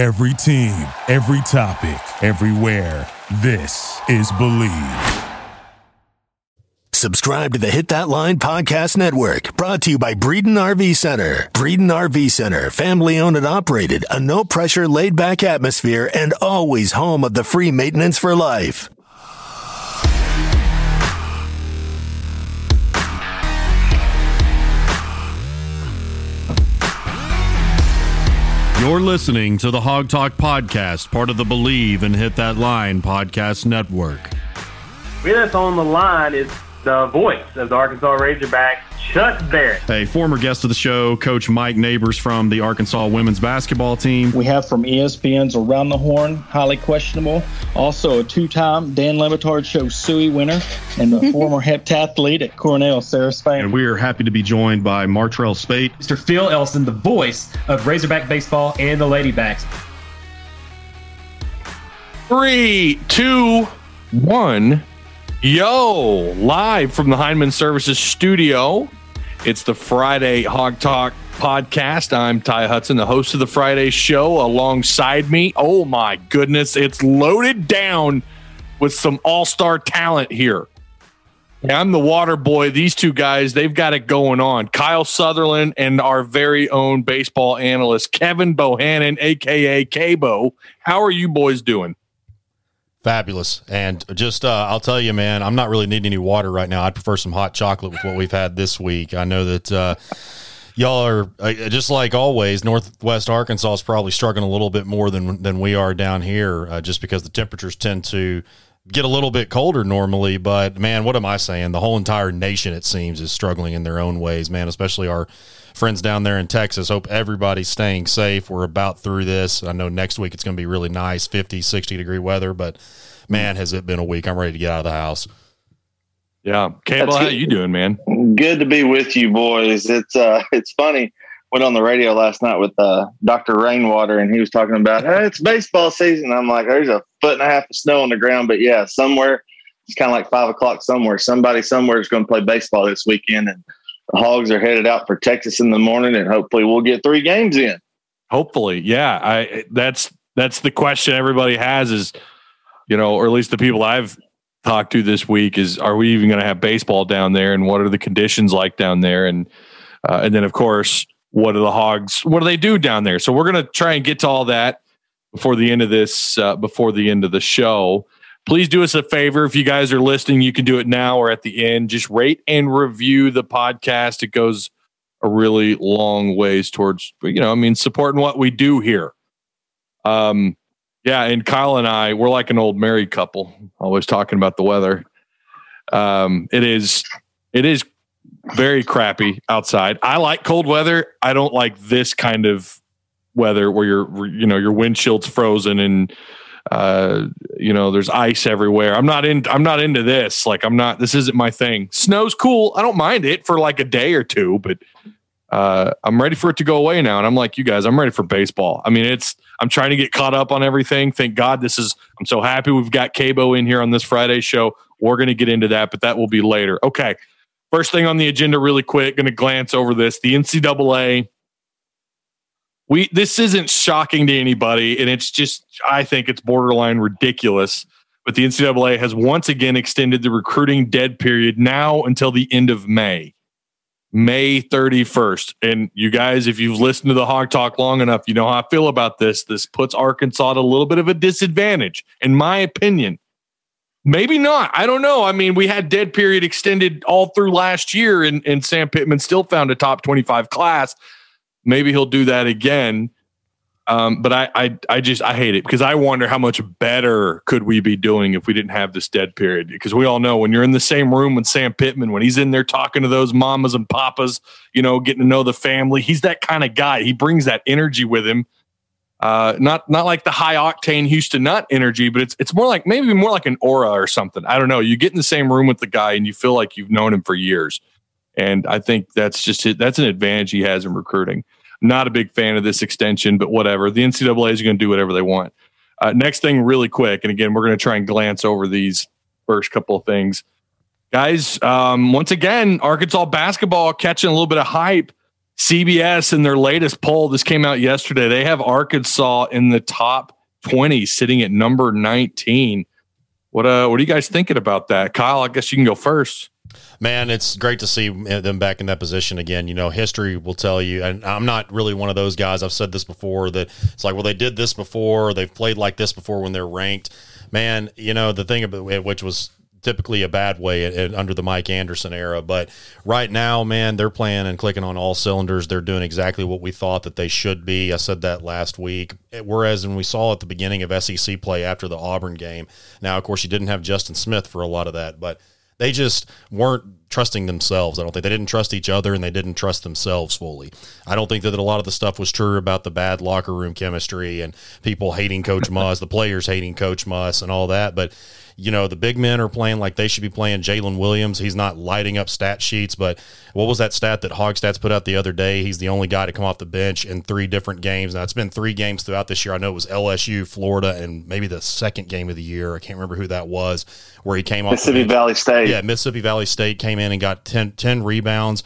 Every team, every topic, everywhere. This is Believe. Subscribe to the Hit That Line Podcast Network, brought to you by Breeden RV Center. Breeden RV Center, family owned and operated, a no pressure, laid back atmosphere, and always home of the free maintenance for life. You're listening to the Hawg Talk Podcast, part of the Believe and Hit That Line Podcast Network. With us on the line is the voice of the Arkansas Razorbacks, Chuck Barrett. A former guest of the show, Coach Mike Neighbors from the Arkansas women's basketball team. We have from ESPN's Around the Horn, highly questionable. Also a two-time Dan Le Batard Show Suey winner and the former heptathlete at Cornell, Sarah Spain. And we are happy to be joined by Martrell Spaight. Mr. Phil Elson, the voice of Razorback Baseball and the Ladybacks. Three, two, one. Yo, live from the Heinemann Services studio. It's the Friday Hawg Talk podcast. I'm Ty Hudson, the host of the Friday show. Alongside me, oh my goodness, it's loaded down with some all star talent here. I'm the water boy. These two guys, they've got it going on. Kyle Sutherland and our very own baseball analyst, Kevin Bohannon, aka Cabo. How are you boys doing? Fabulous. And just, uh, I'll tell you, man, I'm not really needing any water right now. I'd prefer some hot chocolate with what we've had this week. I know that uh, y'all are uh, just like always. Northwest Arkansas is probably struggling a little bit more than than we are down here, uh, just because the temperatures tend to get a little bit colder normally. But man, what am I saying? The whole entire nation, it seems, is struggling in their own ways, man. Especially our friends down there in Texas. Hope everybody's staying safe. We're about through this. I know next week it's going to be really nice, 50, 60 degree weather, but man, has it been a week. I'm ready to get out of the house. Yeah. Campbell, how you doing, man? Good to be with you boys. It's uh it's funny. Went on the radio last night with uh, Dr. Rainwater and he was talking about hey, it's baseball season. I'm like, there's a foot and a half of snow on the ground, but yeah, somewhere it's kind of like five o'clock somewhere. Somebody somewhere is going to play baseball this weekend and the Hogs are headed out for Texas in the morning, and hopefully we'll get three games in. Hopefully, yeah. I that's that's the question everybody has is, you know, or at least the people I've talked to this week is, are we even going to have baseball down there, and what are the conditions like down there, and uh, and then of course, what are the Hogs? What do they do down there? So we're going to try and get to all that before the end of this, uh, before the end of the show please do us a favor. If you guys are listening, you can do it now or at the end. Just rate and review the podcast. It goes a really long ways towards, you know, I mean, supporting what we do here. Um, yeah, and Kyle and I, we're like an old married couple, always talking about the weather. Um, it is, it is very crappy outside. I like cold weather. I don't like this kind of weather where your, you know, your windshield's frozen and uh, you know, there's ice everywhere. I'm not in. I'm not into this. Like, I'm not. This isn't my thing. Snow's cool. I don't mind it for like a day or two, but uh, I'm ready for it to go away now. And I'm like you guys. I'm ready for baseball. I mean, it's. I'm trying to get caught up on everything. Thank God this is. I'm so happy we've got Cabo in here on this Friday show. We're going to get into that, but that will be later. Okay. First thing on the agenda, really quick. Going to glance over this. The NCAA we this isn't shocking to anybody, and it's just I think it's borderline ridiculous. But the NCAA has once again extended the recruiting dead period now until the end of May. May 31st. And you guys, if you've listened to the Hawg Talk long enough, you know how I feel about this. This puts Arkansas at a little bit of a disadvantage, in my opinion. Maybe not. I don't know. I mean, we had dead period extended all through last year, and, and Sam Pittman still found a top 25 class. Maybe he'll do that again. Um, but I, I, I just I hate it because I wonder how much better could we be doing if we didn't have this dead period? Because we all know when you're in the same room with Sam Pittman, when he's in there talking to those mamas and papas, you know, getting to know the family, he's that kind of guy. He brings that energy with him. Uh, not not like the high octane Houston Nutt energy, but it's it's more like maybe more like an aura or something. I don't know. You get in the same room with the guy and you feel like you've known him for years. And I think that's just that's an advantage he has in recruiting. Not a big fan of this extension, but whatever. The NCAA is going to do whatever they want. Uh, next thing, really quick, and again, we're going to try and glance over these first couple of things. Guys, um, once again, Arkansas basketball catching a little bit of hype. CBS in their latest poll, this came out yesterday. They have Arkansas in the top 20, sitting at number 19. What uh what are you guys thinking about that? Kyle, I guess you can go first. Man, it's great to see them back in that position again. You know, history will tell you, and I'm not really one of those guys. I've said this before that it's like, well, they did this before, they've played like this before when they're ranked. Man, you know, the thing about which was typically a bad way under the Mike Anderson era. But right now, man, they're playing and clicking on all cylinders. They're doing exactly what we thought that they should be. I said that last week. Whereas when we saw at the beginning of SEC play after the Auburn game, now of course you didn't have Justin Smith for a lot of that, but they just weren't trusting themselves. I don't think they didn't trust each other and they didn't trust themselves fully. I don't think that a lot of the stuff was true about the bad locker room chemistry and people hating Coach Muss, the players hating Coach Muss, and all that. But you know, the big men are playing like they should be playing. Jaylin Williams, he's not lighting up stat sheets, but what was that stat that Hog Stats put out the other day? He's the only guy to come off the bench in three different games. Now, it's been three games throughout this year. I know it was LSU, Florida, and maybe the second game of the year. I can't remember who that was, where he came off Mississippi Valley State. Yeah, Mississippi Valley State came in and got 10, 10 rebounds.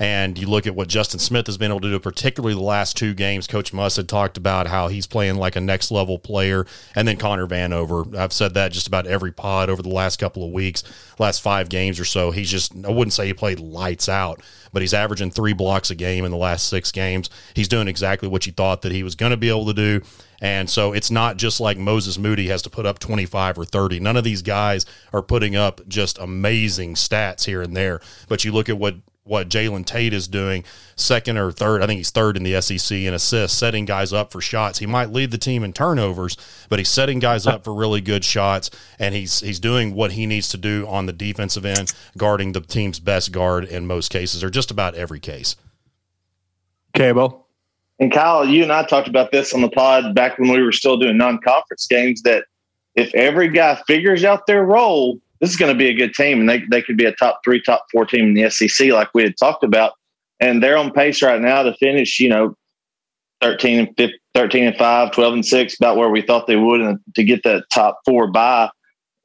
And you look at what Justin Smith has been able to do, particularly the last two games. Coach Muss had talked about how he's playing like a next level player. And then Connor Vanover. I've said that just about every pod over the last couple of weeks, last five games or so. He's just, I wouldn't say he played lights out, but he's averaging three blocks a game in the last six games. He's doing exactly what you thought that he was going to be able to do. And so it's not just like Moses Moody has to put up 25 or 30. None of these guys are putting up just amazing stats here and there. But you look at what what Jalen Tate is doing, second or third. I think he's third in the SEC in assists, setting guys up for shots. He might lead the team in turnovers, but he's setting guys up for really good shots, and he's he's doing what he needs to do on the defensive end, guarding the team's best guard in most cases, or just about every case. Cabo. And Kyle, you and I talked about this on the pod back when we were still doing non-conference games. That if every guy figures out their role, this is going to be a good team, and they they could be a top three, top four team in the SEC, like we had talked about. And they're on pace right now to finish, you know, 13 and 15, 13 and 5, 12 and 6, about where we thought they would and to get that top four bye.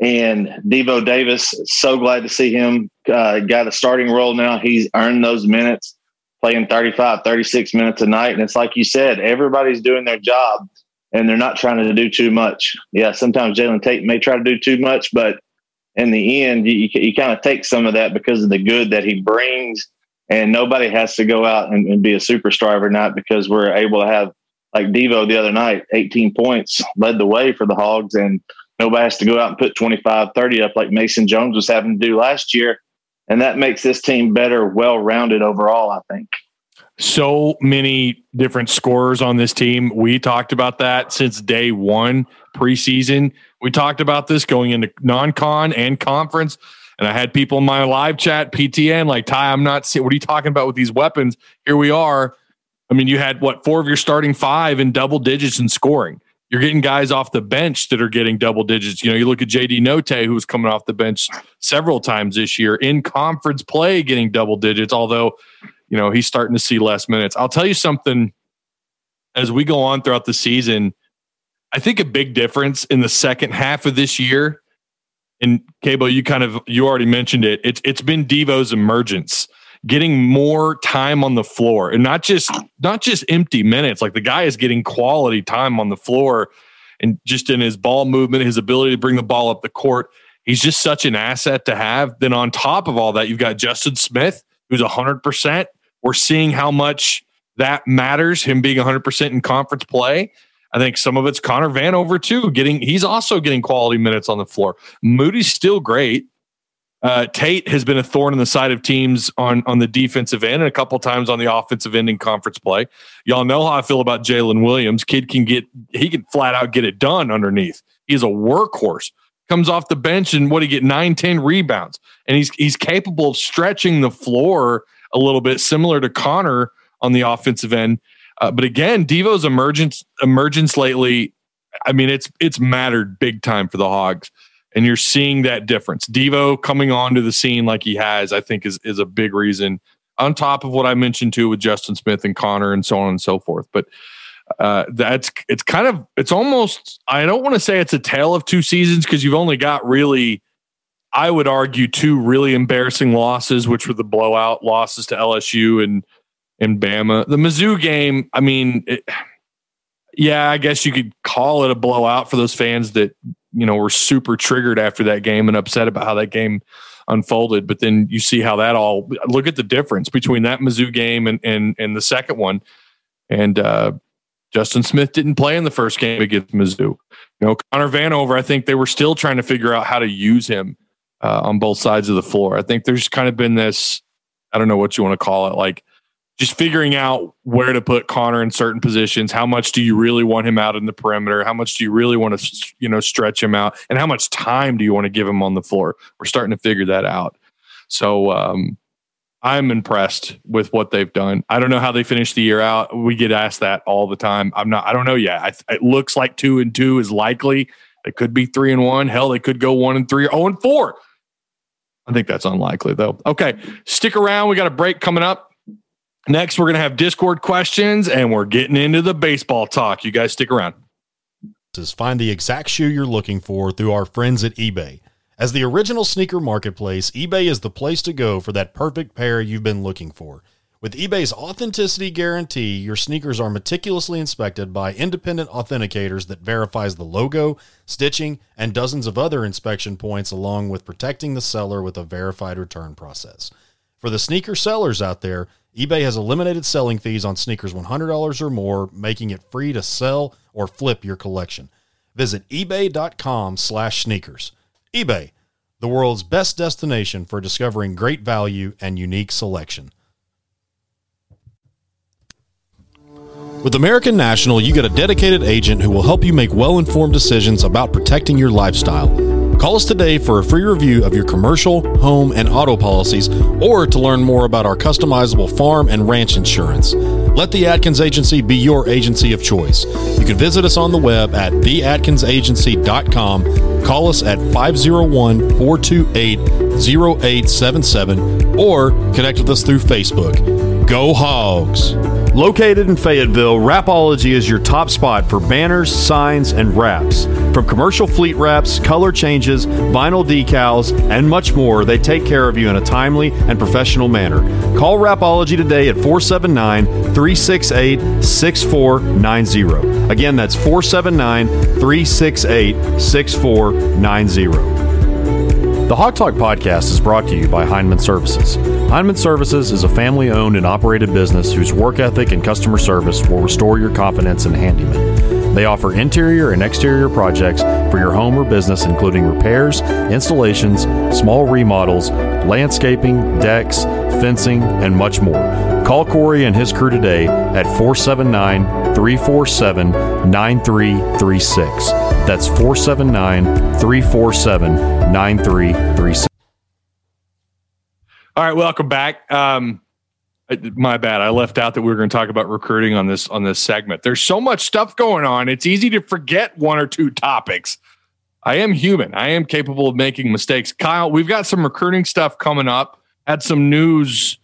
And Devo Davis, so glad to see him uh, got a starting role now. He's earned those minutes, playing 35, 36 minutes a night. And it's like you said, everybody's doing their job and they're not trying to do too much. Yeah, sometimes Jalen Tate may try to do too much, but in the end, you, you kind of take some of that because of the good that he brings. And nobody has to go out and, and be a superstar every night because we're able to have, like Devo the other night, 18 points, led the way for the Hogs. And nobody has to go out and put 25, 30 up like Mason Jones was having to do last year. And that makes this team better, well rounded overall, I think so many different scorers on this team. We talked about that since day one preseason. We talked about this going into non con and conference. And I had people in my live chat, PTN, like, Ty, I'm not what are you talking about with these weapons? Here we are. I mean, you had what four of your starting five in double digits in scoring. You're getting guys off the bench that are getting double digits. You know, you look at JD Notae, who's coming off the bench several times this year in conference play, getting double digits, although, you know, he's starting to see less minutes. I'll tell you something as we go on throughout the season I think a big difference in the second half of this year, and Cabo, you kind of you already mentioned it. It's it's been Devo's emergence, getting more time on the floor, and not just not just empty minutes. Like the guy is getting quality time on the floor, and just in his ball movement, his ability to bring the ball up the court. He's just such an asset to have. Then on top of all that, you've got Justin Smith, who's hundred percent. We're seeing how much that matters. Him being hundred percent in conference play. I think some of it's Connor Vanover too. Getting he's also getting quality minutes on the floor. Moody's still great. Uh, Tate has been a thorn in the side of teams on on the defensive end and a couple times on the offensive end in conference play. Y'all know how I feel about Jaylin Williams. Kid can get he can flat out get it done underneath. He's a workhorse. Comes off the bench and what he get nine, 10 rebounds. And he's he's capable of stretching the floor a little bit, similar to Connor on the offensive end. Uh, but again, Devo's emergence emergence lately, I mean, it's it's mattered big time for the Hogs, and you're seeing that difference. Devo coming onto the scene like he has, I think, is is a big reason. On top of what I mentioned too with Justin Smith and Connor and so on and so forth, but uh, that's it's kind of it's almost I don't want to say it's a tale of two seasons because you've only got really I would argue two really embarrassing losses, which were the blowout losses to LSU and in Bama. The Mizzou game, I mean, it, yeah, I guess you could call it a blowout for those fans that you know were super triggered after that game and upset about how that game unfolded. But then you see how that all look at the difference between that Mizzou game and and and the second one. And uh, Justin Smith didn't play in the first game against Mizzou. You know, Connor Vanover, I think they were still trying to figure out how to use him uh, on both sides of the floor. I think there's kind of been this, I don't know what you want to call it, like just figuring out where to put Connor in certain positions. How much do you really want him out in the perimeter? How much do you really want to, you know, stretch him out? And how much time do you want to give him on the floor? We're starting to figure that out. So um, I'm impressed with what they've done. I don't know how they finish the year out. We get asked that all the time. I'm not. I don't know yet. I, it looks like two and two is likely. It could be three and one. Hell, they could go one and three. three, oh and four. I think that's unlikely though. Okay, stick around. We got a break coming up. Next, we're going to have Discord questions and we're getting into the baseball talk. You guys stick around. Find the exact shoe you're looking for through our friends at eBay. As the original sneaker marketplace, eBay is the place to go for that perfect pair you've been looking for. With eBay's authenticity guarantee, your sneakers are meticulously inspected by independent authenticators that verifies the logo, stitching, and dozens of other inspection points along with protecting the seller with a verified return process. For the sneaker sellers out there, eBay has eliminated selling fees on sneakers $100 or more, making it free to sell or flip your collection. Visit ebay.com/sneakers. eBay, the world's best destination for discovering great value and unique selection. With American National, you get a dedicated agent who will help you make well informed decisions about protecting your lifestyle. Call us today for a free review of your commercial, home, and auto policies or to learn more about our customizable farm and ranch insurance. Let the Atkins Agency be your agency of choice. You can visit us on the web at theatkinsagency.com. Call us at 501 428 0877 or connect with us through Facebook. Go Hogs! Located in Fayetteville, Rapology is your top spot for banners, signs, and wraps. From commercial fleet wraps, color changes, vinyl decals, and much more, they take care of you in a timely and professional manner. Call Rapology today at 479 368 6490. Again, that's 479 368 6490. The Hawg Talk podcast is brought to you by Heinemann Services. Heinemann Services is a family owned and operated business whose work ethic and customer service will restore your confidence in handyman. They offer interior and exterior projects for your home or business, including repairs, installations, small remodels, landscaping, decks, fencing, and much more. Call Corey and his crew today at 479 347 9336. That's 479 347 9336. All right, welcome back. Um, my bad. I left out that we were going to talk about recruiting on this on this segment. There's so much stuff going on. It's easy to forget one or two topics. I am human. I am capable of making mistakes. Kyle, we've got some recruiting stuff coming up. Had some news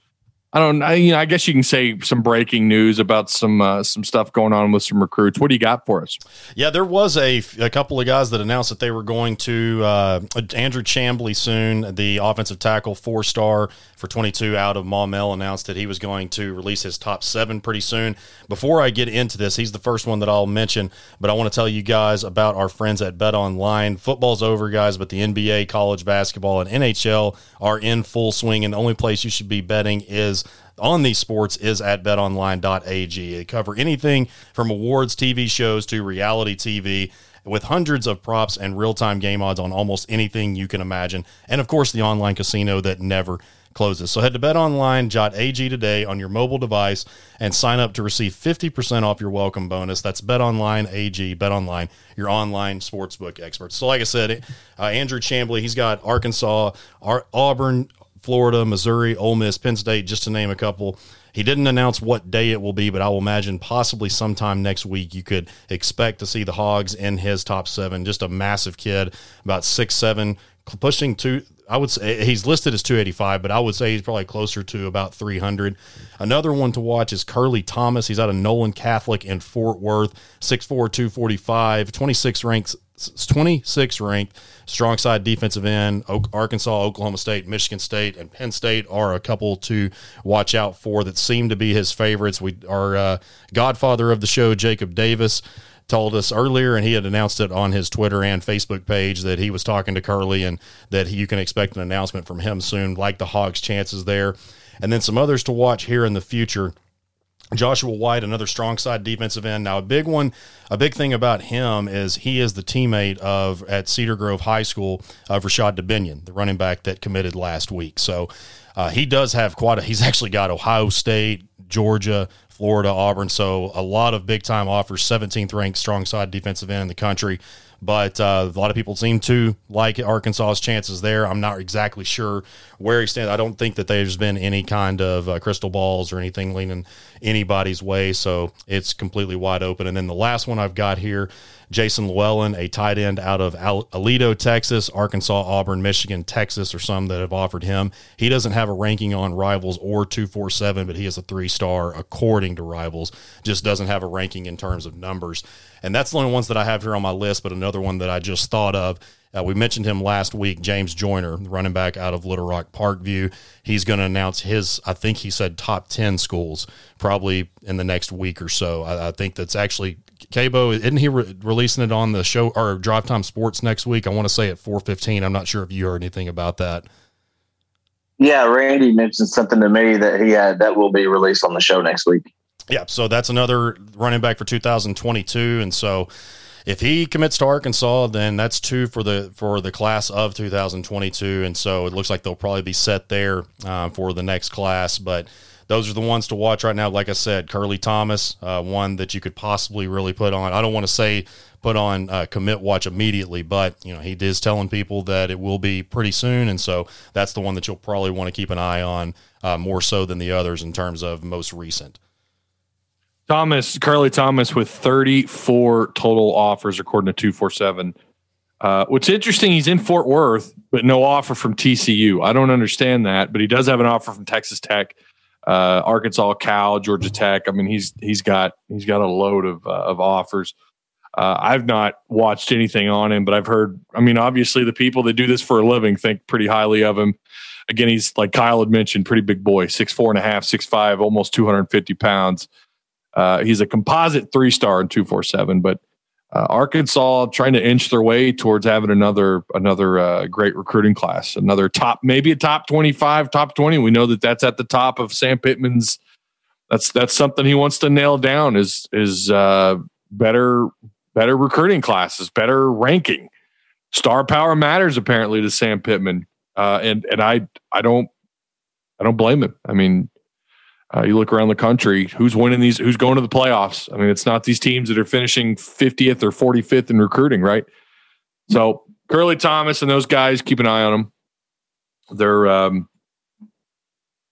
I don't. I, you know, I guess you can say some breaking news about some uh, some stuff going on with some recruits. What do you got for us? Yeah, there was a, a couple of guys that announced that they were going to uh, Andrew Chamblee soon, the offensive tackle, four star for twenty two out of Maumelle, announced that he was going to release his top seven pretty soon. Before I get into this, he's the first one that I'll mention, but I want to tell you guys about our friends at Bet Online. Football's over, guys, but the NBA, college basketball, and NHL are in full swing, and the only place you should be betting is on these sports is at betonline.ag. They cover anything from awards, TV shows to reality TV with hundreds of props and real time game odds on almost anything you can imagine. And of course, the online casino that never closes. So head to betonline.ag today on your mobile device and sign up to receive 50% off your welcome bonus. That's betonline AG, betonline, your online sportsbook experts. So like I said, uh, Andrew Chamblee, he's got Arkansas, Ar- Auburn, Florida, Missouri, Ole Miss, Penn State, just to name a couple. He didn't announce what day it will be, but I will imagine possibly sometime next week you could expect to see the Hogs in his top seven. Just a massive kid, about six seven, pushing two. I would say he's listed as 285, but I would say he's probably closer to about 300. Another one to watch is Curly Thomas. He's out of Nolan Catholic in Fort Worth, 6'4, 245, 26 ranks 26 ranked strong side defensive end. Arkansas, Oklahoma State, Michigan State, and Penn State are a couple to watch out for that seem to be his favorites. We our uh, godfather of the show, Jacob Davis told us earlier, and he had announced it on his Twitter and Facebook page that he was talking to Curly and that you can expect an announcement from him soon, like the Hogs' chances there. And then some others to watch here in the future. Joshua White, another strong side defensive end. Now, a big one, a big thing about him is he is the teammate of at Cedar Grove High School of Rashod Dubinion, the running back that committed last week. So uh, he does have quite a. He's actually got Ohio State, Georgia, Florida, Auburn. So a lot of big time offers. 17th ranked strong side defensive end in the country. But uh, a lot of people seem to like Arkansas's chances there. I'm not exactly sure where he stands. I don't think that there's been any kind of uh, crystal balls or anything leaning anybody's way. So it's completely wide open. And then the last one I've got here Jason Llewellyn, a tight end out of Aledo, Texas, Arkansas, Auburn, Michigan, Texas, or some that have offered him. He doesn't have a ranking on Rivals or 247, but he is a three star according to Rivals. Just doesn't have a ranking in terms of numbers. And that's the only ones that I have here on my list, but another one that I just thought of. Uh, we mentioned him last week, James Joyner, running back out of Little Rock Parkview. He's going to announce his, I think he said top 10 schools probably in the next week or so. I, I think that's actually Cabo, isn't he re- releasing it on the show or Drive Time Sports next week? I want to say at four fifteen. I'm not sure if you heard anything about that. Yeah, Randy mentioned something to me that he had that will be released on the show next week. Yeah, so that's another running back for 2022, and so if he commits to Arkansas, then that's two for the for the class of 2022, and so it looks like they'll probably be set there uh, for the next class, but those are the ones to watch right now. Like I said, Curly Thomas, uh, one that you could possibly really put on. I don't want to say put on uh, commit watch immediately, but you know he is telling people that it will be pretty soon, and so that's the one that you'll probably want to keep an eye on uh, more so than the others in terms of most recent. Thomas, Carly Thomas, with 34 total offers according to 247. Uh, what's interesting, he's in Fort Worth, but no offer from TCU. I don't understand that, but he does have an offer from Texas Tech uh, Arkansas, Cal, Georgia Tech. I mean, he's he's got he's got a load of uh, of offers. Uh, I've not watched anything on him, but I've heard. I mean, obviously, the people that do this for a living think pretty highly of him. Again, he's like Kyle had mentioned, pretty big boy, six four and a half, six five, almost two hundred and fifty pounds. Uh, he's a composite three star in two four seven, but uh, Arkansas trying to inch their way towards having another another uh, great recruiting class, another top maybe a top twenty five, top twenty. We know that that's at the top of Sam Pittman's. That's that's something he wants to nail down is is uh, better better recruiting classes, better ranking. Star power matters apparently to Sam Pittman, uh, and and I I don't I don't blame him. I mean, uh, you look around the country, who's winning these? Who's going to the playoffs? I mean, it's not these teams that are finishing 50th or 45th in recruiting, right? So Curly Thomas and those guys, keep an eye on them. They're um,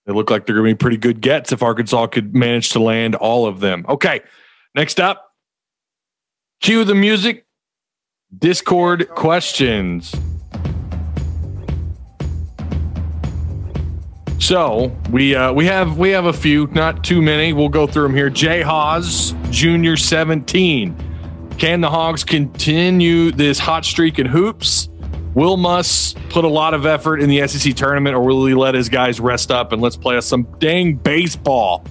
they look like they're going to be pretty good gets if Arkansas could manage to land all of them. Okay, next up, cue the music. Discord questions. So we uh, we have we have a few, not too many. We'll go through them here. Jay Haas, Junior, seventeen. Can the Hogs continue this hot streak in hoops? Will Muss put a lot of effort in the SEC tournament, or will he let his guys rest up and let's play us some dang baseball?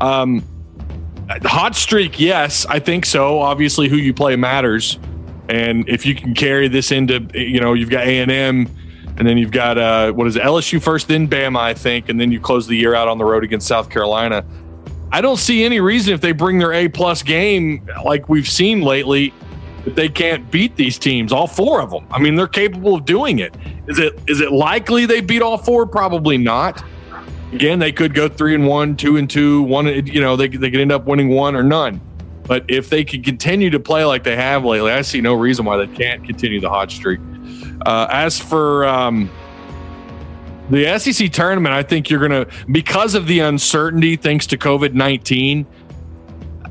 Um, hot streak, yes, I think so. Obviously, who you play matters, and if you can carry this into, you know, you've got A and M and then you've got uh, what is it, LSU first, then Bama, I think, and then you close the year out on the road against South Carolina. I don't see any reason if they bring their A plus game like we've seen lately that they can't beat these teams, all four of them. I mean, they're capable of doing it. Is it is it likely they beat all four? Probably not. Again, they could go three and one, two and two, one. You know, they they could end up winning one or none. But if they can continue to play like they have lately, I see no reason why they can't continue the hot streak. Uh, as for um, the SEC tournament, I think you're going to, because of the uncertainty thanks to COVID 19,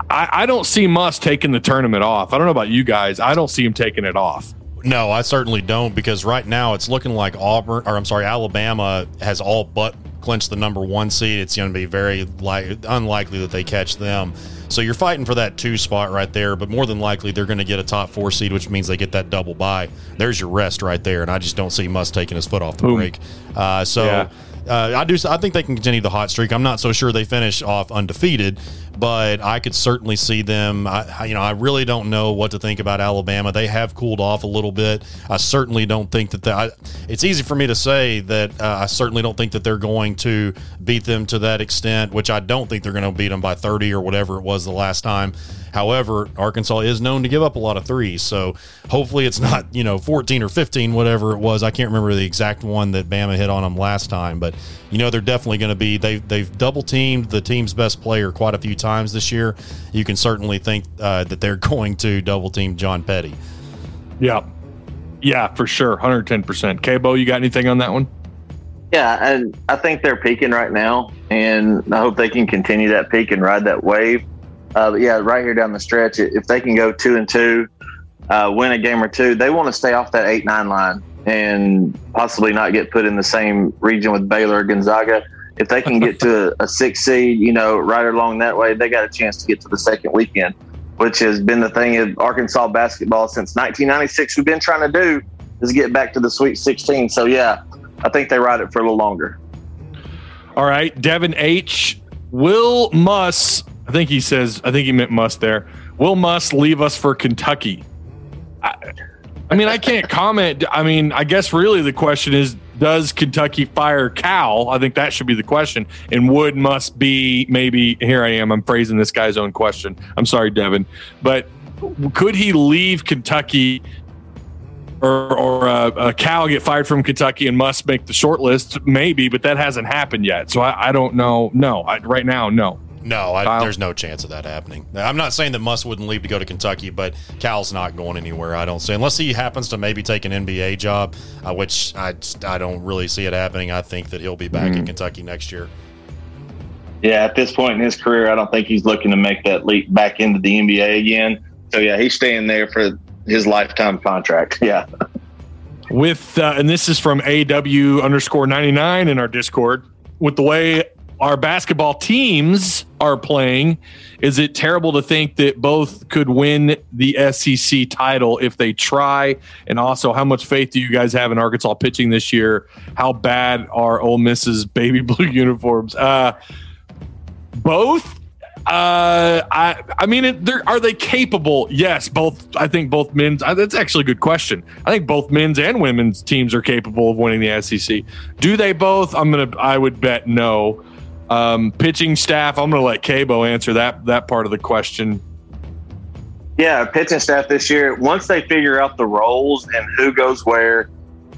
I, I, don't see Muss taking the tournament off. I don't know about you guys. I don't see him taking it off. No, I certainly don't because right now it's looking like Auburn, or I'm sorry, Alabama has all but clinch the number one seed, it's going to be very li- unlikely that they catch them. So you're fighting for that two spot right there, but more than likely they're going to get a top four seed, which means they get that double bye. There's your rest right there, and I just don't see Muss taking his foot off the Boom. brake. Uh, so. Yeah. Uh, I do. I think they can continue the hot streak. I'm not so sure they finish off undefeated, but I could certainly see them. I, you know, I really don't know what to think about Alabama. They have cooled off a little bit. I certainly don't think that. I, it's easy for me to say that uh, I certainly don't think that they're going to beat them to that extent. Which I don't think they're going to beat them by 30 or whatever it was the last time. However, Arkansas is known to give up a lot of threes, so hopefully it's not you know 14 or 15, whatever it was. I can't remember the exact one that Bama hit on them last time, but you know they're definitely going to be. They they've double teamed the team's best player quite a few times this year. You can certainly think uh, that they're going to double team John Petty. Yeah. Yeah, for sure. 110%. Cabo, you got anything on that one? Yeah, and I think they're peaking right now, and I hope they can continue that peak and ride that wave. Uh, but yeah, right here down the stretch, if they can go two and two, uh, win a game or two, they want to stay off that eight nine line and possibly not get put in the same region with Baylor or Gonzaga. If they can get to a, six seed, you know, right along that way, they got a chance to get to the second weekend, which has been the thing of Arkansas basketball since 1996. We've been trying to do is get back to the Sweet 16. So yeah, I think they ride it for a little longer. All right. Devin H. Will Muss, I think he says, I think he meant Muss there. Will Muss leave us for Kentucky? I, I mean, I can't comment. I mean, I guess really the question is does Kentucky fire Cal? I think that should be the question. And would Muss be maybe here I am. I'm phrasing this guy's own question. I'm sorry, Devin, but could he leave Kentucky or, or uh, uh, Cal get fired from Kentucky and Muss make the short list? Maybe, but that hasn't happened yet. So I, I don't know. No, I, right now, no. No, I, there's no chance of that happening. I'm not saying that Muss wouldn't leave to go to Kentucky, but Cal's not going anywhere. I don't see unless he happens to maybe take an NBA job, uh, which I I don't really see it happening. I think that he'll be back in Kentucky next year. Yeah, at this point in his career, I don't think he's looking to make that leap back into the NBA again. So yeah, he's staying there for his lifetime contract. Yeah. with uh, and this is from aw underscore 99 in our discord with the way our basketball teams are playing is it terrible to think that both could win the sec title if they try and also how much faith do you guys have in arkansas pitching this year how bad are Ole miss's baby blue uniforms uh both uh, I I mean, are they capable? Yes, both. I think both men's. Uh, that's actually a good question. I think both men's and women's teams are capable of winning the SEC. Do they both? I'm gonna. I would bet no. Um, pitching staff. I'm gonna let Cabo answer that that part of the question. Yeah, pitching staff this year, once they figure out the roles and who goes where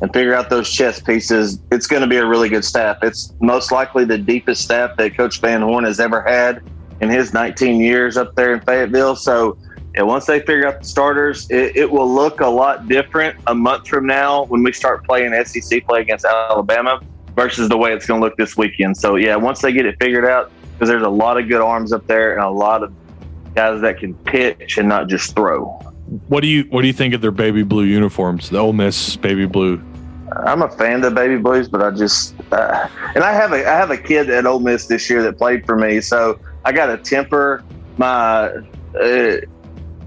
and figure out those chess pieces, it's going to be a really good staff. It's most likely the deepest staff that Coach Van Horn has ever had in his 19 years up there in Fayetteville. So, yeah, once they figure out the starters, it, it will look a lot different a month from now when we start playing SEC play against Alabama versus the way it's going to look this weekend. So, yeah, once they get it figured out, because there's a lot of good arms up there and a lot of guys that can pitch and not just throw. What do you What do you think of their baby blue uniforms? The Ole Miss baby blue. I'm a fan of the Baby Blues, but I just uh, and I have a I have a kid at Ole Miss this year that played for me, so I got to temper my. Uh,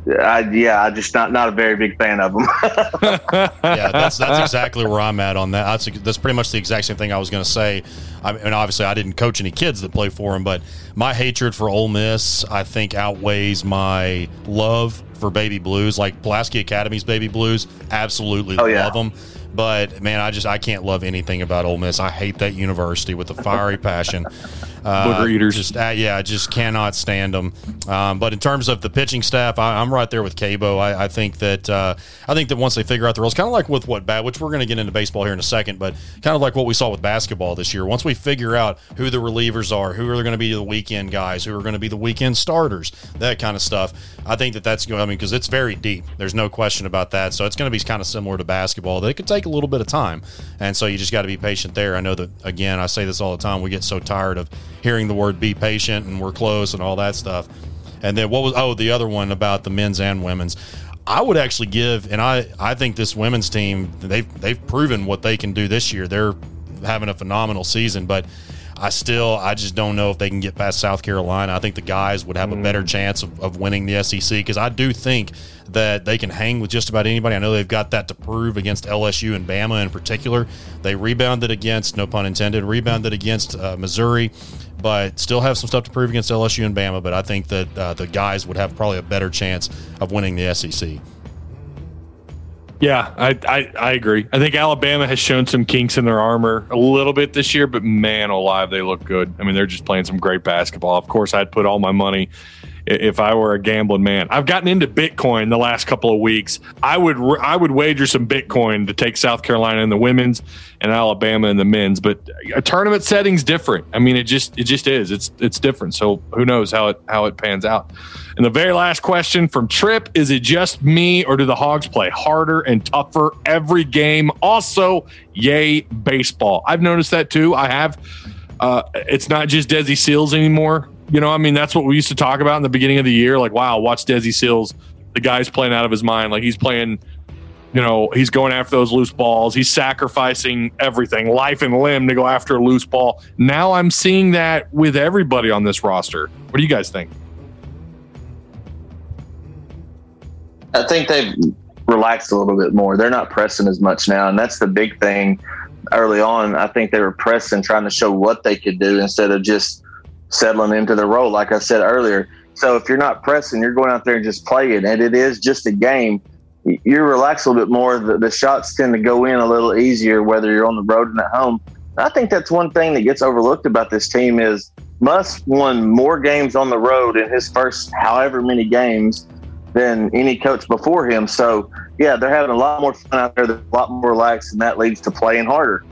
I, yeah, I'm just not not a very big fan of them. yeah, that's that's exactly where I'm at on that. That's that's pretty much the exact same thing I was going to say. I mean, obviously, I didn't coach any kids that play for him, but my hatred for Ole Miss, I think, outweighs my love for Baby Blues. Like Pulaski Academy's Baby Blues, absolutely Oh, yeah. love them. But man, I just I can't love anything about Ole Miss. I hate that university with a fiery passion. Uh, Booger eaters. Just uh, yeah, I just cannot stand them. Um, but in terms of the pitching staff, I, I'm right there with Cabo. I, I think that uh, I think that once they figure out the rules, kind of like with what bat, which we're going to get into baseball here in a second, but kind of like what we saw with basketball this year. Once we figure out who the relievers are, who are going to be the weekend guys, who are going to be the weekend starters, that kind of stuff. I think that that's going. I mean, because it's very deep. There's no question about that. So it's going to be kind of similar to basketball. That it could take a little bit of time, and so you just got to be patient there. I know that again. I say this all the time. We get so tired of hearing the word "be patient" and "we're close" and all that stuff. And then what was oh the other one about the men's and women's. I would actually give, and I I think this women's team they've they've proven what they can do this year. They're having a phenomenal season, but I still, I just don't know if they can get past South Carolina. I think the guys would have a better chance of, of winning the SEC because I do think that they can hang with just about anybody. I know they've got that to prove against LSU and Bama in particular. They rebounded against, no pun intended, rebounded against uh, Missouri, but still have some stuff to prove against LSU and Bama. But I think that uh, the guys would have probably a better chance of winning the SEC. Yeah, I, I, I agree. I think Alabama has shown some kinks in their armor a little bit this year, but man alive, they look good. I mean, they're just playing some great basketball. Of course, I'd put all my money if I were a gambling man. I've gotten into Bitcoin the last couple of weeks. I would I would wager some Bitcoin to take South Carolina in the women's and Alabama in the men's, but a tournament setting's different. I mean, it just it just is. It's it's different. So who knows how it how it pans out. And the very last question from Trip is it just me or do the Hogs play harder and tougher every game? Also, yay baseball. I've noticed that too. I have uh, it's not just Desi Seals anymore. You know, I mean, that's what we used to talk about in the beginning of the year. Like, wow, watch Desi Seals. The guy's playing out of his mind. Like he's playing, you know, he's going after those loose balls. He's sacrificing everything, life and limb to go after a loose ball. Now I'm seeing that with everybody on this roster. What do you guys think? I think they've relaxed a little bit more. They're not pressing as much now, and that's the big thing. Early on, I think they were pressing, trying to show what they could do instead of just settling into the role, like I said earlier. So if you're not pressing, you're going out there and just playing, and it is just a game. You're relaxed a little bit more. The, the shots tend to go in a little easier, whether you're on the road and at home. I think that's one thing that gets overlooked about this team is Muss won more games on the road in his first however many games than any coach before him. So, yeah, they're having a lot more fun out there. They're a lot more relaxed, and that leads to playing harder.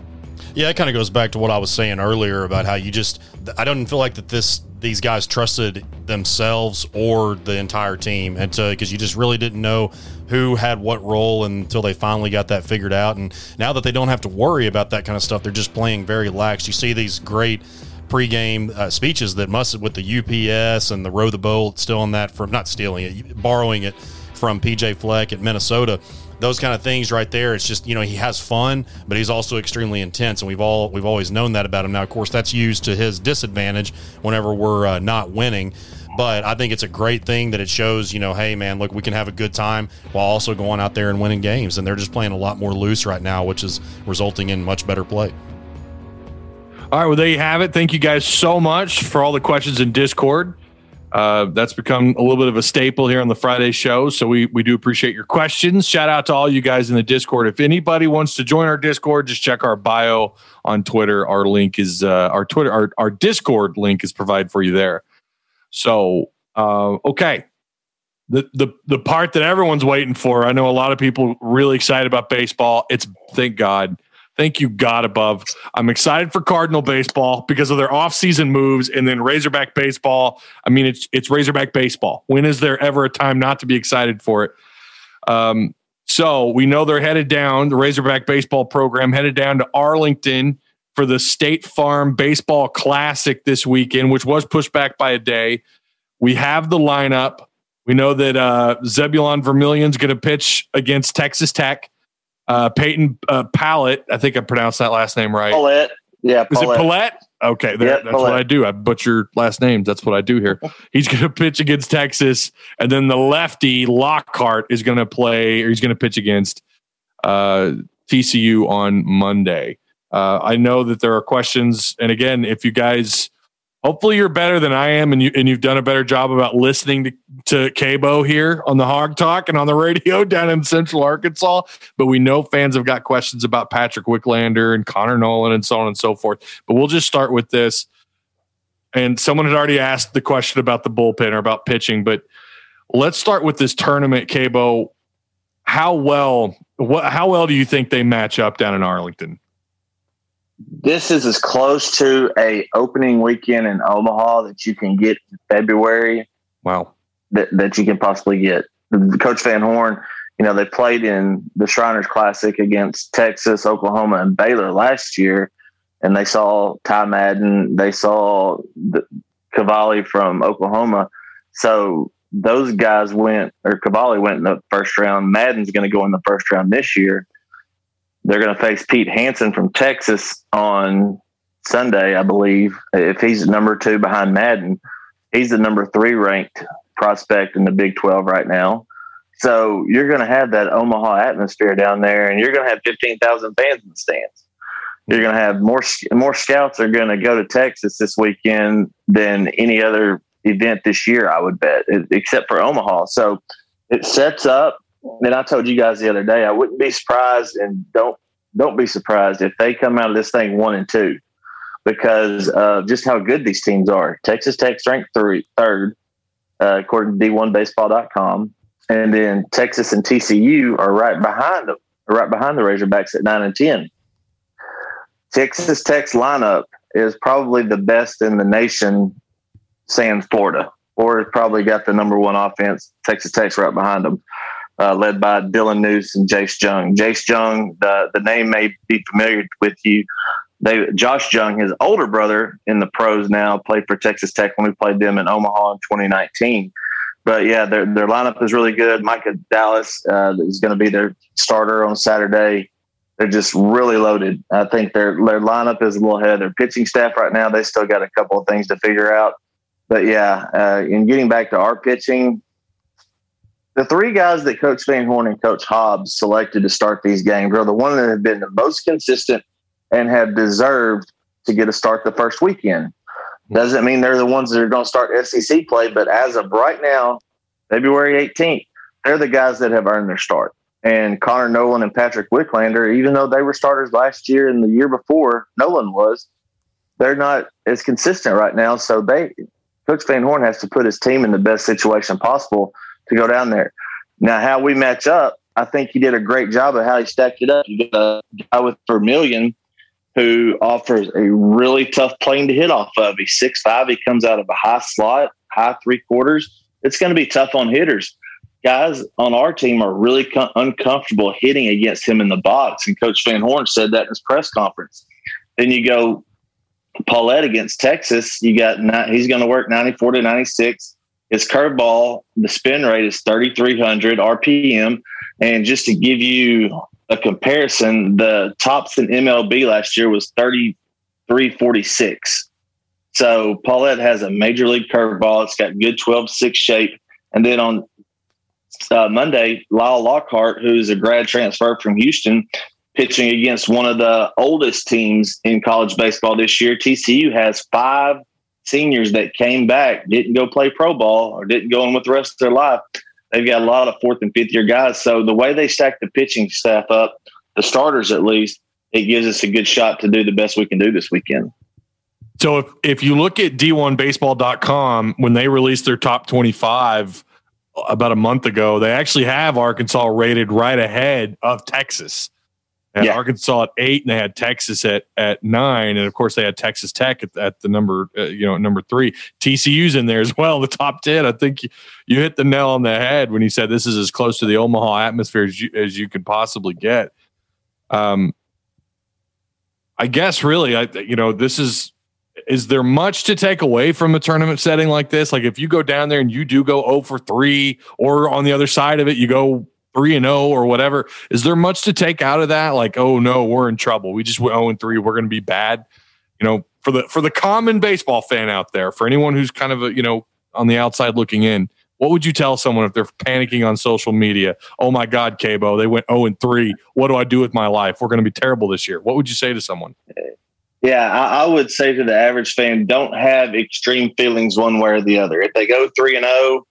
Yeah, it kind of goes back to what I was saying earlier about how you just I don't feel like that this these guys trusted themselves or the entire team and because you just really didn't know who had what role until they finally got that figured out and now that they don't have to worry about that kind of stuff they're just playing very lax you see these great pregame uh, speeches that Muss with the UPS and the row the boat stealing that from not stealing it, borrowing it from PJ Fleck at Minnesota. Those kind of things right there. It's just you know he has fun, but he's also extremely intense, and we've all we've always known that about him. Now, of course, that's used to his disadvantage whenever we're uh, not winning. But I think it's a great thing that it shows, you know, hey man, look, we can have a good time while also going out there and winning games. And they're just playing a lot more loose right now, which is resulting in much better play. All right, well, there you have it. Thank you guys so much for all the questions in Discord. Uh, that's become a little bit of a staple here on the Friday show. So we we do appreciate your questions. Shout out to all you guys in the Discord. If anybody wants to join our Discord, just check our bio on Twitter. Our link is uh, our Twitter our our Discord link is provided for you there. So uh, okay, the the the part that everyone's waiting for. I know a lot of people really excited about baseball. It's thank God Thank you, God above. I'm excited for Cardinal baseball because of their offseason moves and then Razorback baseball. I mean, it's it's Razorback baseball. When is there ever a time not to be excited for it? Um, so we know they're headed down, the Razorback baseball program headed down to Arlington for the State Farm Baseball Classic this weekend, which was pushed back by a day. We have the lineup. We know that uh, Zebulon Vermillion's going to pitch against Texas Tech. Uh, Peyton uh, Pallette, I think I pronounced that last name right. Paulette. Yeah, Is it Paulette? Okay, there, that's what I do. I butcher last names. That's what I do here. he's going to pitch against Texas, and then the lefty Lockhart is going to play, or he's going to pitch against uh, TCU on Monday. Uh, I know that there are questions, and again, if you guys, hopefully, you're better than I am, and you and you've done a better job about listening to to Cabo here on the Hawg Talk and on the radio down in Central Arkansas. But we know fans have got questions about Patrick Wicklander and Connor Noland and so on and so forth. But we'll just start with this. And someone had already asked the question about the bullpen or about pitching, but let's start with this tournament, Cabo. How well, what, how well do you think they match up down in Arlington? This is as close to a opening weekend in Omaha that you can get in February Wow. that, that you can possibly get. Coach Van Horn, you know, they played in the Shriners Classic against Texas, Oklahoma, and Baylor last year, and they saw Ty Madden, they saw the Cavalli from Oklahoma. So those guys went, or Cavalli went in the first round. Madden's going to go in the first round this year. They're going to face Pete Hansen from Texas on Sunday, I believe. If he's number two behind Madden, he's the number three ranked prospect in the Big 12 right now. So you're going to have that Omaha atmosphere down there, and you're going to have 15,000 fans in the stands. You're going to have more more scouts are going to go to Texas this weekend than any other event this year, I would bet, except for Omaha. So it sets up. And I told you guys the other day, I wouldn't be surprised, and don't don't be surprised if they come out of this thing one and two, because of just how good these teams are. Texas Tech's ranked three, third, uh, according to D1Baseball.com, and then Texas and TCU are right behind them, right behind the Razorbacks at nine and ten. Texas Tech's lineup is probably the best in the nation, sans Florida. Florida's probably got the number one offense. Texas Tech's right behind them, uh, led by Dylan Neuse and Jace Jung. Jace Jung, the, the name may be familiar with you. They, Josh Jung, his older brother in the pros now, played for Texas Tech when we played them in Omaha in 2019. But yeah, their their lineup is really good. Micah Dallas uh, is going to be their starter on Saturday they're just really loaded. I think their their lineup is a little ahead. Their pitching staff right now, they still got a couple of things to figure out. But yeah, uh, in getting back to our pitching, the three guys that Coach Van Horn and Coach Hobbs selected to start these games are the ones that have been the most consistent and have deserved to get a start the first weekend. Doesn't mean they're the ones that are going to start SEC play, but as of right now, February 18th, they're the guys that have earned their start and Connor Noland and Patrick Wicklander, even though they were starters last year and the year before, Noland was, they're not as consistent right now. So they, Coach Van Horn has to put his team in the best situation possible to go down there. Now, how we match up, I think he did a great job of how he stacked it up. You got a guy with Vermillion who offers a really tough plane to hit off of. He's six five. He comes out of a high slot, high three quarters. It's going to be tough on hitters guys on our team are really co- uncomfortable hitting against him in the box. And Coach Van Horn said that in his press conference. Then you go Pallette against Texas. You got he's going to work 94 to 96. His curveball, the spin rate is 3,300 RPM. And just to give you a comparison, the tops in MLB last year was 3346. So Pallette has a major league curveball. It's got good 12 6 shape. And then on uh, Monday, Lael Lockhart, who's a grad transfer from Houston, pitching against one of the oldest teams in college baseball this year. TCU has five seniors that came back, didn't go play pro ball or didn't go in with the rest of their life. They've got a lot of fourth and fifth year guys. So the way they stack the pitching staff up, the starters at least, it gives us a good shot to do the best we can do this weekend. So if, if you look at d1baseball.com, when they released their top 25, uh, about a month ago, they actually have Arkansas rated right ahead of Texas. And yeah. Arkansas at eight, and they had Texas at at nine, and of course they had Texas Tech at, at the number uh, you know number three. TCU's in there as well, the top ten. I think you, you hit the nail on the head when you said this is as close to the Omaha atmosphere as you, as you could possibly get. Um, I guess really, I you know this is is there much to take away from a tournament setting like this? Like if you go down there and you do go 0 for 3 or on the other side of it you go 3 and 0 or whatever, is there much to take out of that? Like, oh no, we're in trouble. We just went 0 and 3, we're going to be bad. You know, for the for the common baseball fan out there, for anyone who's kind of a, you know, on the outside looking in, what would you tell someone if they're panicking on social media? Oh my God, Cabo, they went 0 and 3. What do I do with my life? We're going to be terrible this year. What would you say to someone? Yeah, I, I, would say to the average fan, don't have extreme feelings one way or the other. If they go three and zero, oh,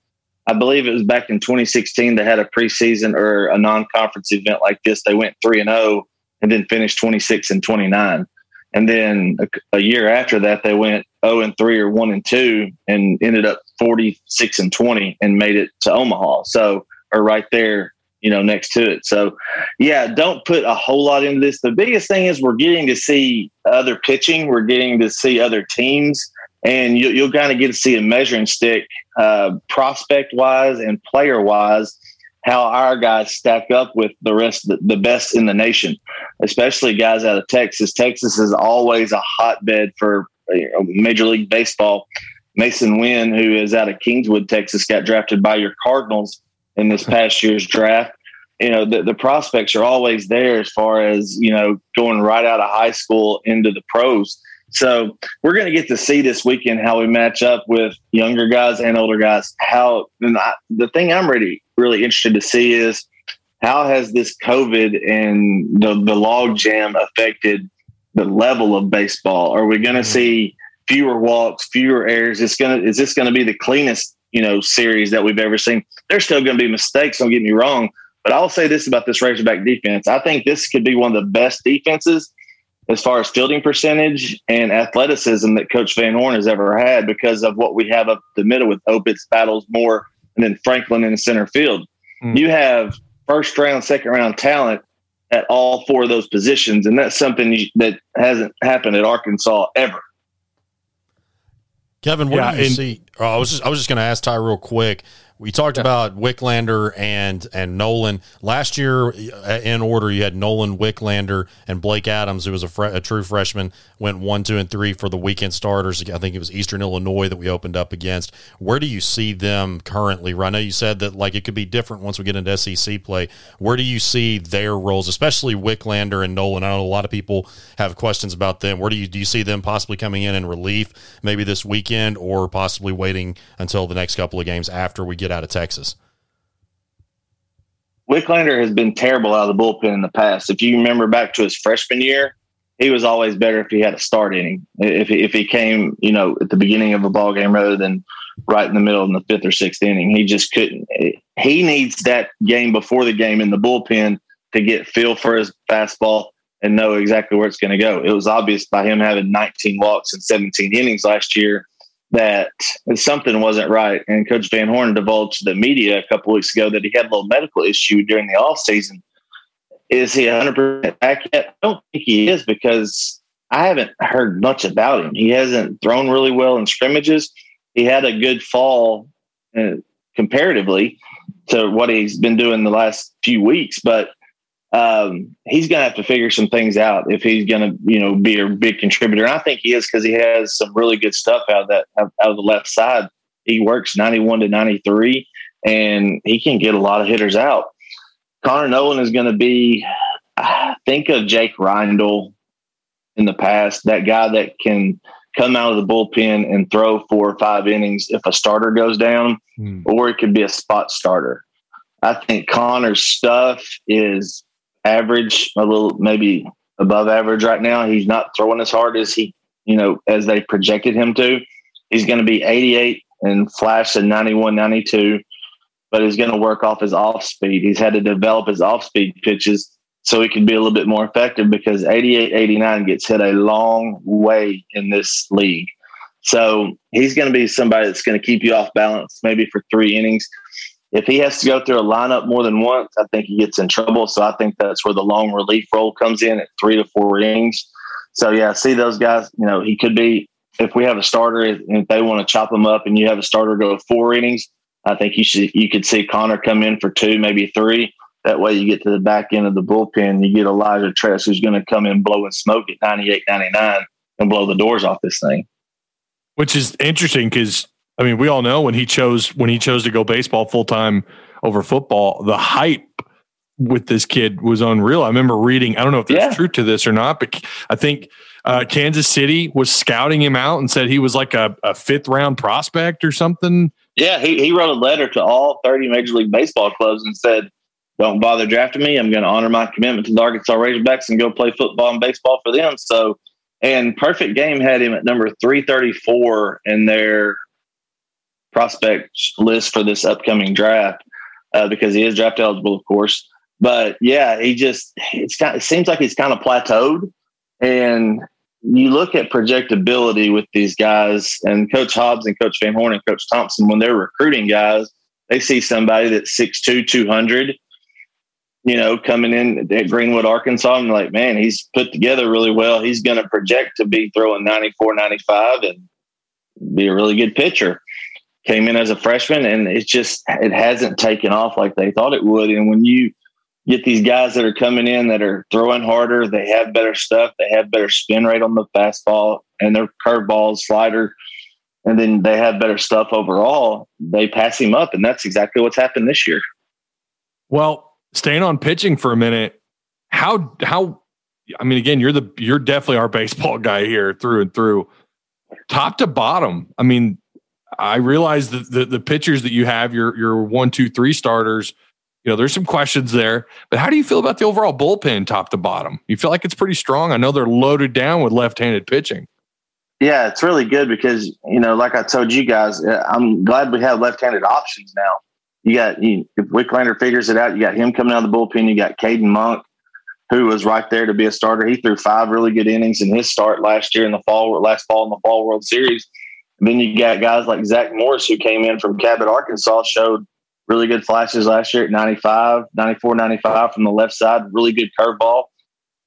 I believe it was back in 2016 they had a preseason or a non-conference event like this. They went three and zero oh and then finished 26 and 29. And then a, a year after that, they went 0 and 3 or 1 and 2 and ended up 46 and 20 and made it to Omaha. So, or right there you know, next to it. So, yeah, don't put a whole lot into this. The biggest thing is we're getting to see other pitching, we're getting to see other teams, and you, will kind of get to see a measuring stick, uh, prospect wise and player wise, how our guys stack up with the rest the, the best in the nation, especially guys out of Texas. Texas is always a hotbed for you know, Major League Baseball. Mason Winn, who is out of Kingwood, Texas, got drafted by your Cardinals in this past year's draft. You know, the, the prospects are always there as far as, you know, going right out of high school into the pros. So we're going to get to see this weekend how we match up with younger guys and older guys. How and I, the thing I'm really really interested to see is how has this COVID and the, the log jam affected the level of baseball? Are we going to mm-hmm. see fewer walks, fewer errors? It's to is this going to be the cleanest you know series that we've ever seen? There's still going to be mistakes. Don't get me wrong, but I'll say this about this Razorback defense: I think this could be one of the best defenses as far as fielding percentage and athleticism that Coach Van Horn has ever had because of what we have up the middle with Opitz, Battles, Moore, and then Franklin in the center field. Mm. You have first round, second round talent at all four of those positions, and that's something that hasn't happened at Arkansas ever. Kevin, what yeah, do you see? Oh, I was just I was just going to ask Ty real quick. We talked yeah. about Wicklander and and Noland last year. Uh, in order, you had Noland Wicklander and Blake Adams, who was a, fre- a, true freshman, went one, two, and three for the weekend starters. I think it was Eastern Illinois that we opened up against. Where do you see them currently? I know you said that like it could be different once we get into SEC play. Where do you see their roles, especially Wicklander and Noland? I know a lot of people have questions about them. Where do you do you see them possibly coming in in relief, maybe this weekend, or possibly waiting until the next couple of games after we get get out of Texas? Wicklander has been terrible out of the bullpen in the past. If you remember back to his freshman year, he was always better if he had a start inning. If if he came, you know, at the beginning of a ball game rather than right in the middle in the fifth or sixth inning, he just couldn't. He needs that game before the game in the bullpen to get feel for his fastball and know exactly where it's going to go. It was obvious by him having 19 walks and 17 innings last year that something wasn't right. And Coach Van Horn divulged to the media a couple weeks ago that he had a little medical issue during the off season. Is he 100% back yet? I don't think he is because I haven't heard much about him. He hasn't thrown really well in scrimmages. He had a good fall uh, comparatively to what he's been doing the last few weeks, but um, he's going to have to figure some things out if he's going to, you know, be a big contributor. And I think he is because he has some really good stuff out of that out of the left side. He works ninety one to ninety three, and he can get a lot of hitters out. Connor Noland is going to be. Think of Jake Reindl in the past, that guy that can come out of the bullpen and throw four or five innings if a starter goes down, mm. or it could be a spot starter. I think Connor's stuff is average, a little maybe above average right now. He's not throwing as hard as he, you know, as they projected him to. He's going to be 88 and flash at 91, 92, but he's going to work off his off speed. He's had to develop his off speed pitches so he can be a little bit more effective because 88, 89 gets hit a long way in this league. So he's going to be somebody that's going to keep you off balance maybe for three innings if he has to go through a lineup more than once, I think he gets in trouble. So I think that's where the long relief role comes in at three to four innings. So yeah, see those guys. You know, he could be if we have a starter and if they want to chop him up, and you have a starter go four innings. I think you should you could see Connor come in for two, maybe three. That way you get to the back end of the bullpen. You get Elijah Trest, who's going to come in blowing smoke at 98, 99 and blow the doors off this thing. Which is interesting because I mean, we all know when he chose when he chose to go baseball full time over football, the hype with this kid was unreal. I remember reading, I don't know if that's yeah. truth to this or not, but I think uh, Kansas City was scouting him out and said he was like a, a, fifth round prospect or something. Yeah, he, he wrote a letter to all 30 Major League Baseball clubs and said, Don't bother drafting me. I'm going to honor my commitment to the Arkansas Razorbacks and go play football and baseball for them. So, and Perfect Game had him at number 334 in their prospect list for this upcoming draft uh, because he is draft eligible, of course. But yeah, he just it's kind. It seems like he's kind of plateaued, and you look at projectability with these guys, and Coach Hobbs and Coach Van Horn and Coach Thompson when they're recruiting guys, they see somebody that's 6'2", 200, you know, coming in at Greenwood, Arkansas, and like, man, he's put together really well. He's going to project to be throwing 94, 95 and be a really good pitcher came in as a freshman and it just it hasn't taken off like they thought it would and when you get these guys that are coming in that are throwing harder they have better stuff they have better spin rate on the fastball and their curveball slider and then they have better stuff overall they pass him up and that's exactly what's happened this year well staying on pitching for a minute how how I mean, again, you're the you're definitely our baseball guy here through and through, top to bottom. I mean, I realize that the the pitchers that you have, your your one, two, three starters. You know, there's some questions there, but how do you feel about the overall bullpen, top to bottom? You feel like it's pretty strong. I know they're loaded down with left-handed pitching. Yeah, it's really good because you know, like I told you guys, uh, I'm glad we have left-handed options now. You got you, if Wicklander figures it out, you got him coming out of the bullpen. You got Caden Monke, who was right there to be a starter. He threw five really good innings in his start last year in the fall, last fall in the Fall World Series. Then you got guys like Zach Morris, who came in from Cabot, Arkansas, showed really good flashes last year at 95, 94, 95 from the left side, really good curveball.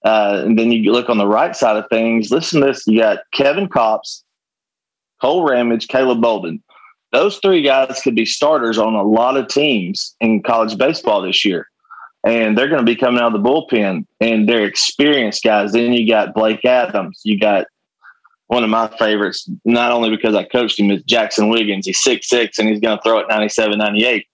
Uh, and then you look on the right side of things. Listen to this: you got Kevin Kopps, Cole Ramage, Caleb Bolden. Those three guys could be starters on a lot of teams in college baseball this year and they're going to be coming out of the bullpen and they're experienced guys. Then you got Blake Adams. You got one of my favorites, not only because I coached him, is Jaxon Wiggins. He's six six and he's going to throw it 97, 98.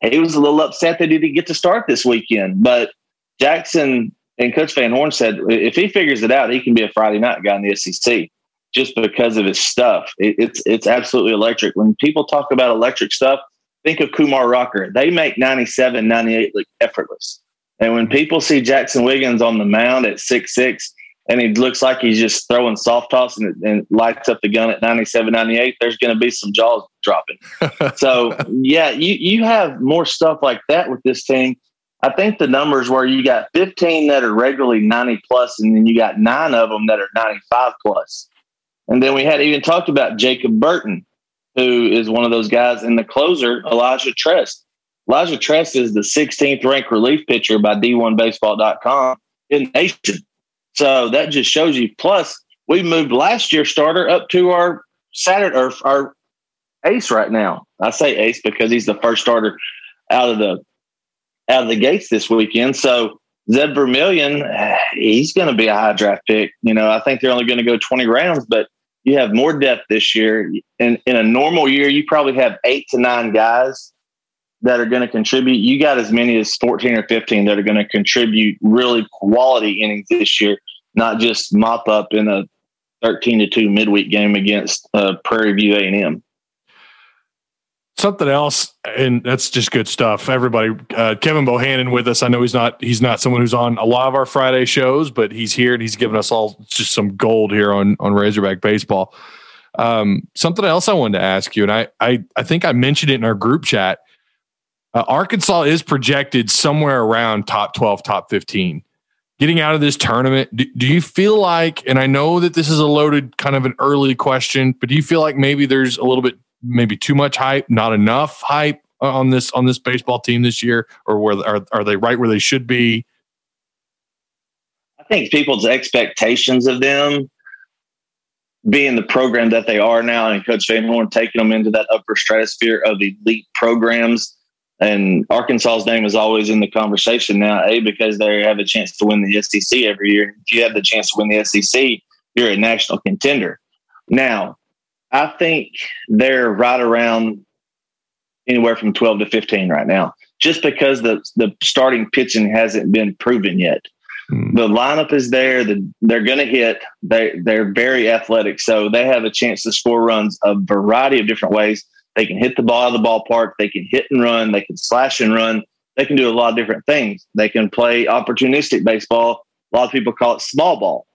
He was a little upset that he didn't get to start this weekend, but Jaxon and Coach Van Horn said if he figures it out, he can be a Friday night guy in the SEC just because of his stuff. It, it's it's absolutely electric. When people talk about electric stuff, think of Kumar Rocker. They make 97, 98 look effortless. And when people see Jaxon Wiggins on the mound at six six, and he looks like he's just throwing soft toss and, and lights up the gun at 97, 98, there's going to be some jaws dropping. so, yeah, you, you have more stuff like that with this team. I think the numbers where you got 15 that are regularly 90 plus, and then you got nine of them that are 95 plus. And then we had even talked about Jacob Burton, who is one of those guys, and the closer, Elijah Trest. Elijah Trest is the 16th ranked relief pitcher by D1Baseball.com in the nation. So that just shows you. Plus, we moved last year's starter up to our Saturday or our ace right now. I say ace because he's the first starter out of the out of the gates this weekend. So Zeb Vermillion, he's going to be a high draft pick. You know, I think they're only going to go 20 rounds, but you have more depth this year. In in a normal year, you probably have eight to nine guys that are going to contribute. You got as many as 14 or 15 that are going to contribute really quality innings this year, not just mop up in a 13 to 2 midweek game against uh, Prairie View A&M. Something else, and that's just good stuff. Everybody, uh, Kevin Bohannon with us. I know he's not he's not someone who's on a lot of our Friday shows, but he's here and he's giving us all just some gold here on on Razorback baseball. Um, something else I wanted to ask you, and I I I think I mentioned it in our group chat. Uh, Arkansas is projected somewhere around top twelve, top fifteen. Getting out of this tournament, do, do you feel like? And I know that this is a loaded kind of an early question, but do you feel like maybe there's a little bit maybe too much hype, not enough hype on this on this baseball team this year, or where are are they right where they should be? I think people's expectations of them being the program that they are now, and Coach Van Horn taking them into that upper stratosphere of elite programs. And Arkansas's name is always in the conversation now, A, because they have a chance to win the SEC every year. If you have the chance to win the SEC, you're a national contender. Now, I think they're right around anywhere from 12 to 15 right now, just because the, the starting pitching hasn't been proven yet. Hmm. The lineup is there. The, they're going to hit. They, they're very athletic. So they have a chance to score runs a variety of different ways. They can hit the ball out of the ballpark. They can hit and run. They can slash and run. They can do a lot of different things. They can play opportunistic baseball. A lot of people call it small ball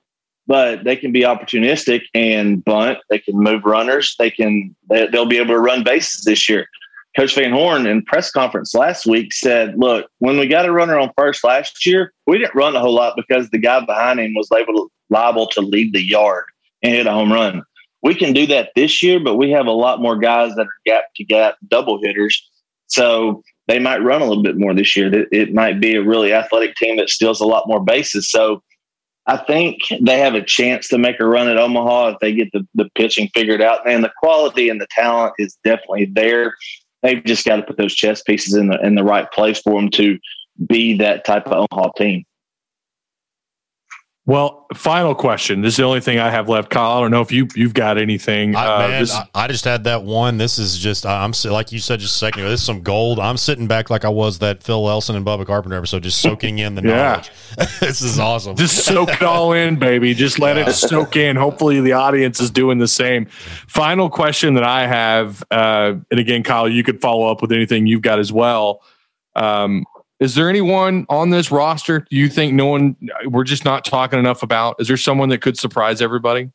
but they can be opportunistic and bunt. They can move runners. They can they'll be able to run bases this year. Coach Van Horn in press conference last week said, "Look, when we got a runner on first last year, we didn't run a whole lot because the guy behind him was able liable to leave the yard and hit a home run. We can do that this year, but we have a lot more guys that are gap to gap double hitters, so they might run a little bit more this year. It, might be a really athletic team that steals a lot more bases. So I think they have a chance to make a run at Omaha if they get the, the pitching figured out. And the quality and the talent is definitely there. They've just got to put those chess pieces in the in the right place for them to be that type of Omaha team. Well, final question. This is the only thing I have left, Kyle. I don't know if you you've got anything. I, Uh, man, this- I, I just had that one. This is just I'm like you said just a second ago. This is some gold. I'm sitting back like I was that Phil Elson and Bubba Carpenter episode, just soaking in the Yeah. knowledge. this is awesome. just soak it all in, baby. Just let it soak in. Hopefully, the audience is doing the same. Final question that I have, uh, and again, Kyle, you could follow up with anything you've got as well. Um, is there anyone on this roster you think no one we're just not talking enough about? Is there someone that could surprise everybody?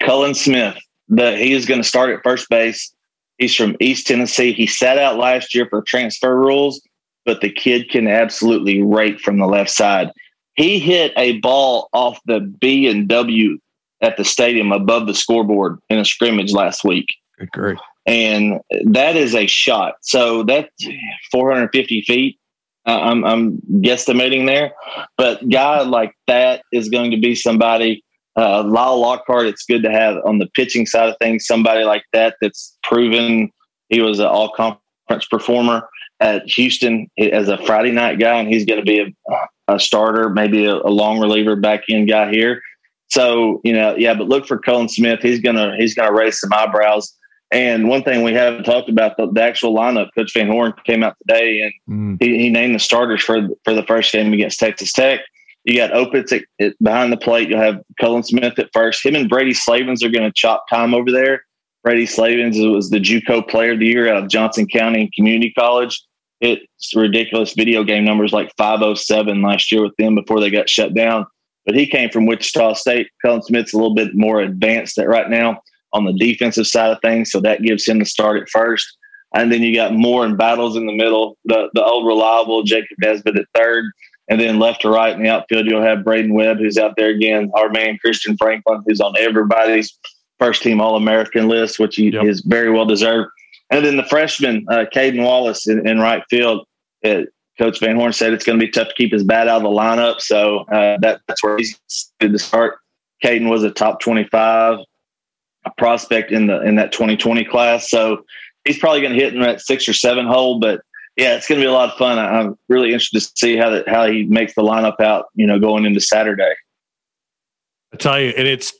Cullen Smith. The, he is going to start at first base. He's from East Tennessee. He sat out last year for transfer rules, but the kid can absolutely rake from the left side. He hit a ball off the B and W at the stadium above the scoreboard in a scrimmage last week. Good great. and that is a shot. So that's 450 feet. I'm, I'm guesstimating there, but guy like that is going to be somebody. Uh, Lael Lockhart, it's good to have on the pitching side of things somebody like that that's proven he was an all conference performer at Houston as a Friday night guy, and he's going to be a, a starter, maybe a, a long reliever back end guy here. So you know, yeah, but look for Cullen Smith. He's gonna he's gonna raise some eyebrows. And one thing we haven't talked about the, the actual lineup. Coach Van Horn came out today and Mm. he, he named the starters for for the first game against Texas Tech. You got Opitz at, at, behind the plate. You'll have Cullen Smith at first. Him and Brady Slavens are going to chop time over there. Brady Slavens was the JUCO Player of the Year out of Johnson County Community College. It's ridiculous video game numbers like 507 last year with them before they got shut down. But he came from Wichita State. Cullen Smith's a little bit more advanced at right now on the defensive side of things, so that gives him the start at first. And then you got Moore and Battles in the middle, the the old reliable Jacob Nesbit at third, and then left to right in the outfield you'll have Braydon Webb who's out there again, our man Christian Franklin who's on everybody's first team All American list, which he Yep. is very well deserved. And then the freshman uh, Cayden Wallace in, in right field. Uh, Coach Van Horn said it's going to be tough to keep his bat out of the lineup, so uh, that, that's where he's to start. Caden was a top twenty-five prospect in the in that 2020 class, so he's probably going to hit in that six or seven hole. But yeah, it's going to be a lot of fun. I- I'm really interested to see how that how he makes the lineup out. You know, going into Saturday. I tell you, and it's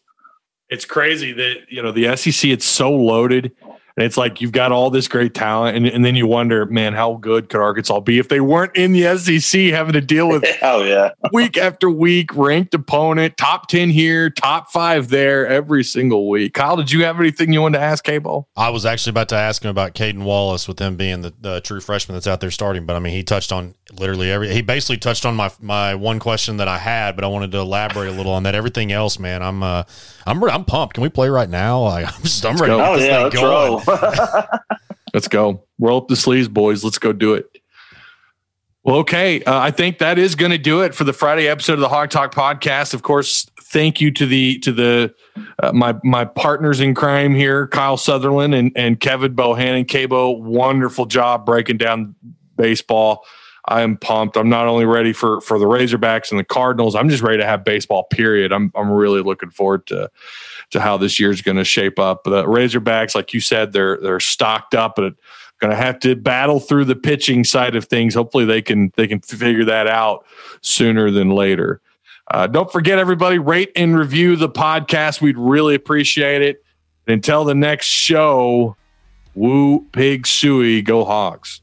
it's crazy that you know the SEC. It's so loaded, and it's like you've got all this great talent, and, and then you wonder, man, how good could Arkansas be if they weren't in the SEC, having to deal with oh yeah, week after week, ranked opponent, top ten here, top five there, every single week. Kyle, did you have anything you wanted to ask Cabo? I was actually about to ask him about Cayden Wallace with him being the, the true freshman that's out there starting, but I mean, he touched on literally every. He basically touched on my my one question that I had, but I wanted to elaborate a little on that. Everything else, man, I'm uh, I'm I'm pumped. Can we play right now? Like, I'm just I'm ready. go. to get oh yeah, let's going. roll. Let's go. Roll up the sleeves, boys. Let's go do it. Well, okay. Uh, I think that is going to do it for the Friday episode of the Hawg Talk podcast. Of course, thank you to the to the uh, my my partners in crime here, Kyle Sutherland and and Kevin Bohannon. Cabo, wonderful job breaking down baseball. I am pumped. I'm not only ready for for the Razorbacks and the Cardinals. I'm just ready to have baseball. Period. I'm I'm really looking forward to to how this year's going to shape up. The Razorbacks, like you said, they're they're stocked up, but going to have to battle through the pitching side of things. Hopefully, they can they can figure that out sooner than later. Uh, don't forget, everybody, rate and review the podcast. We'd really appreciate it. And until the next show, woo pig suey, go hogs.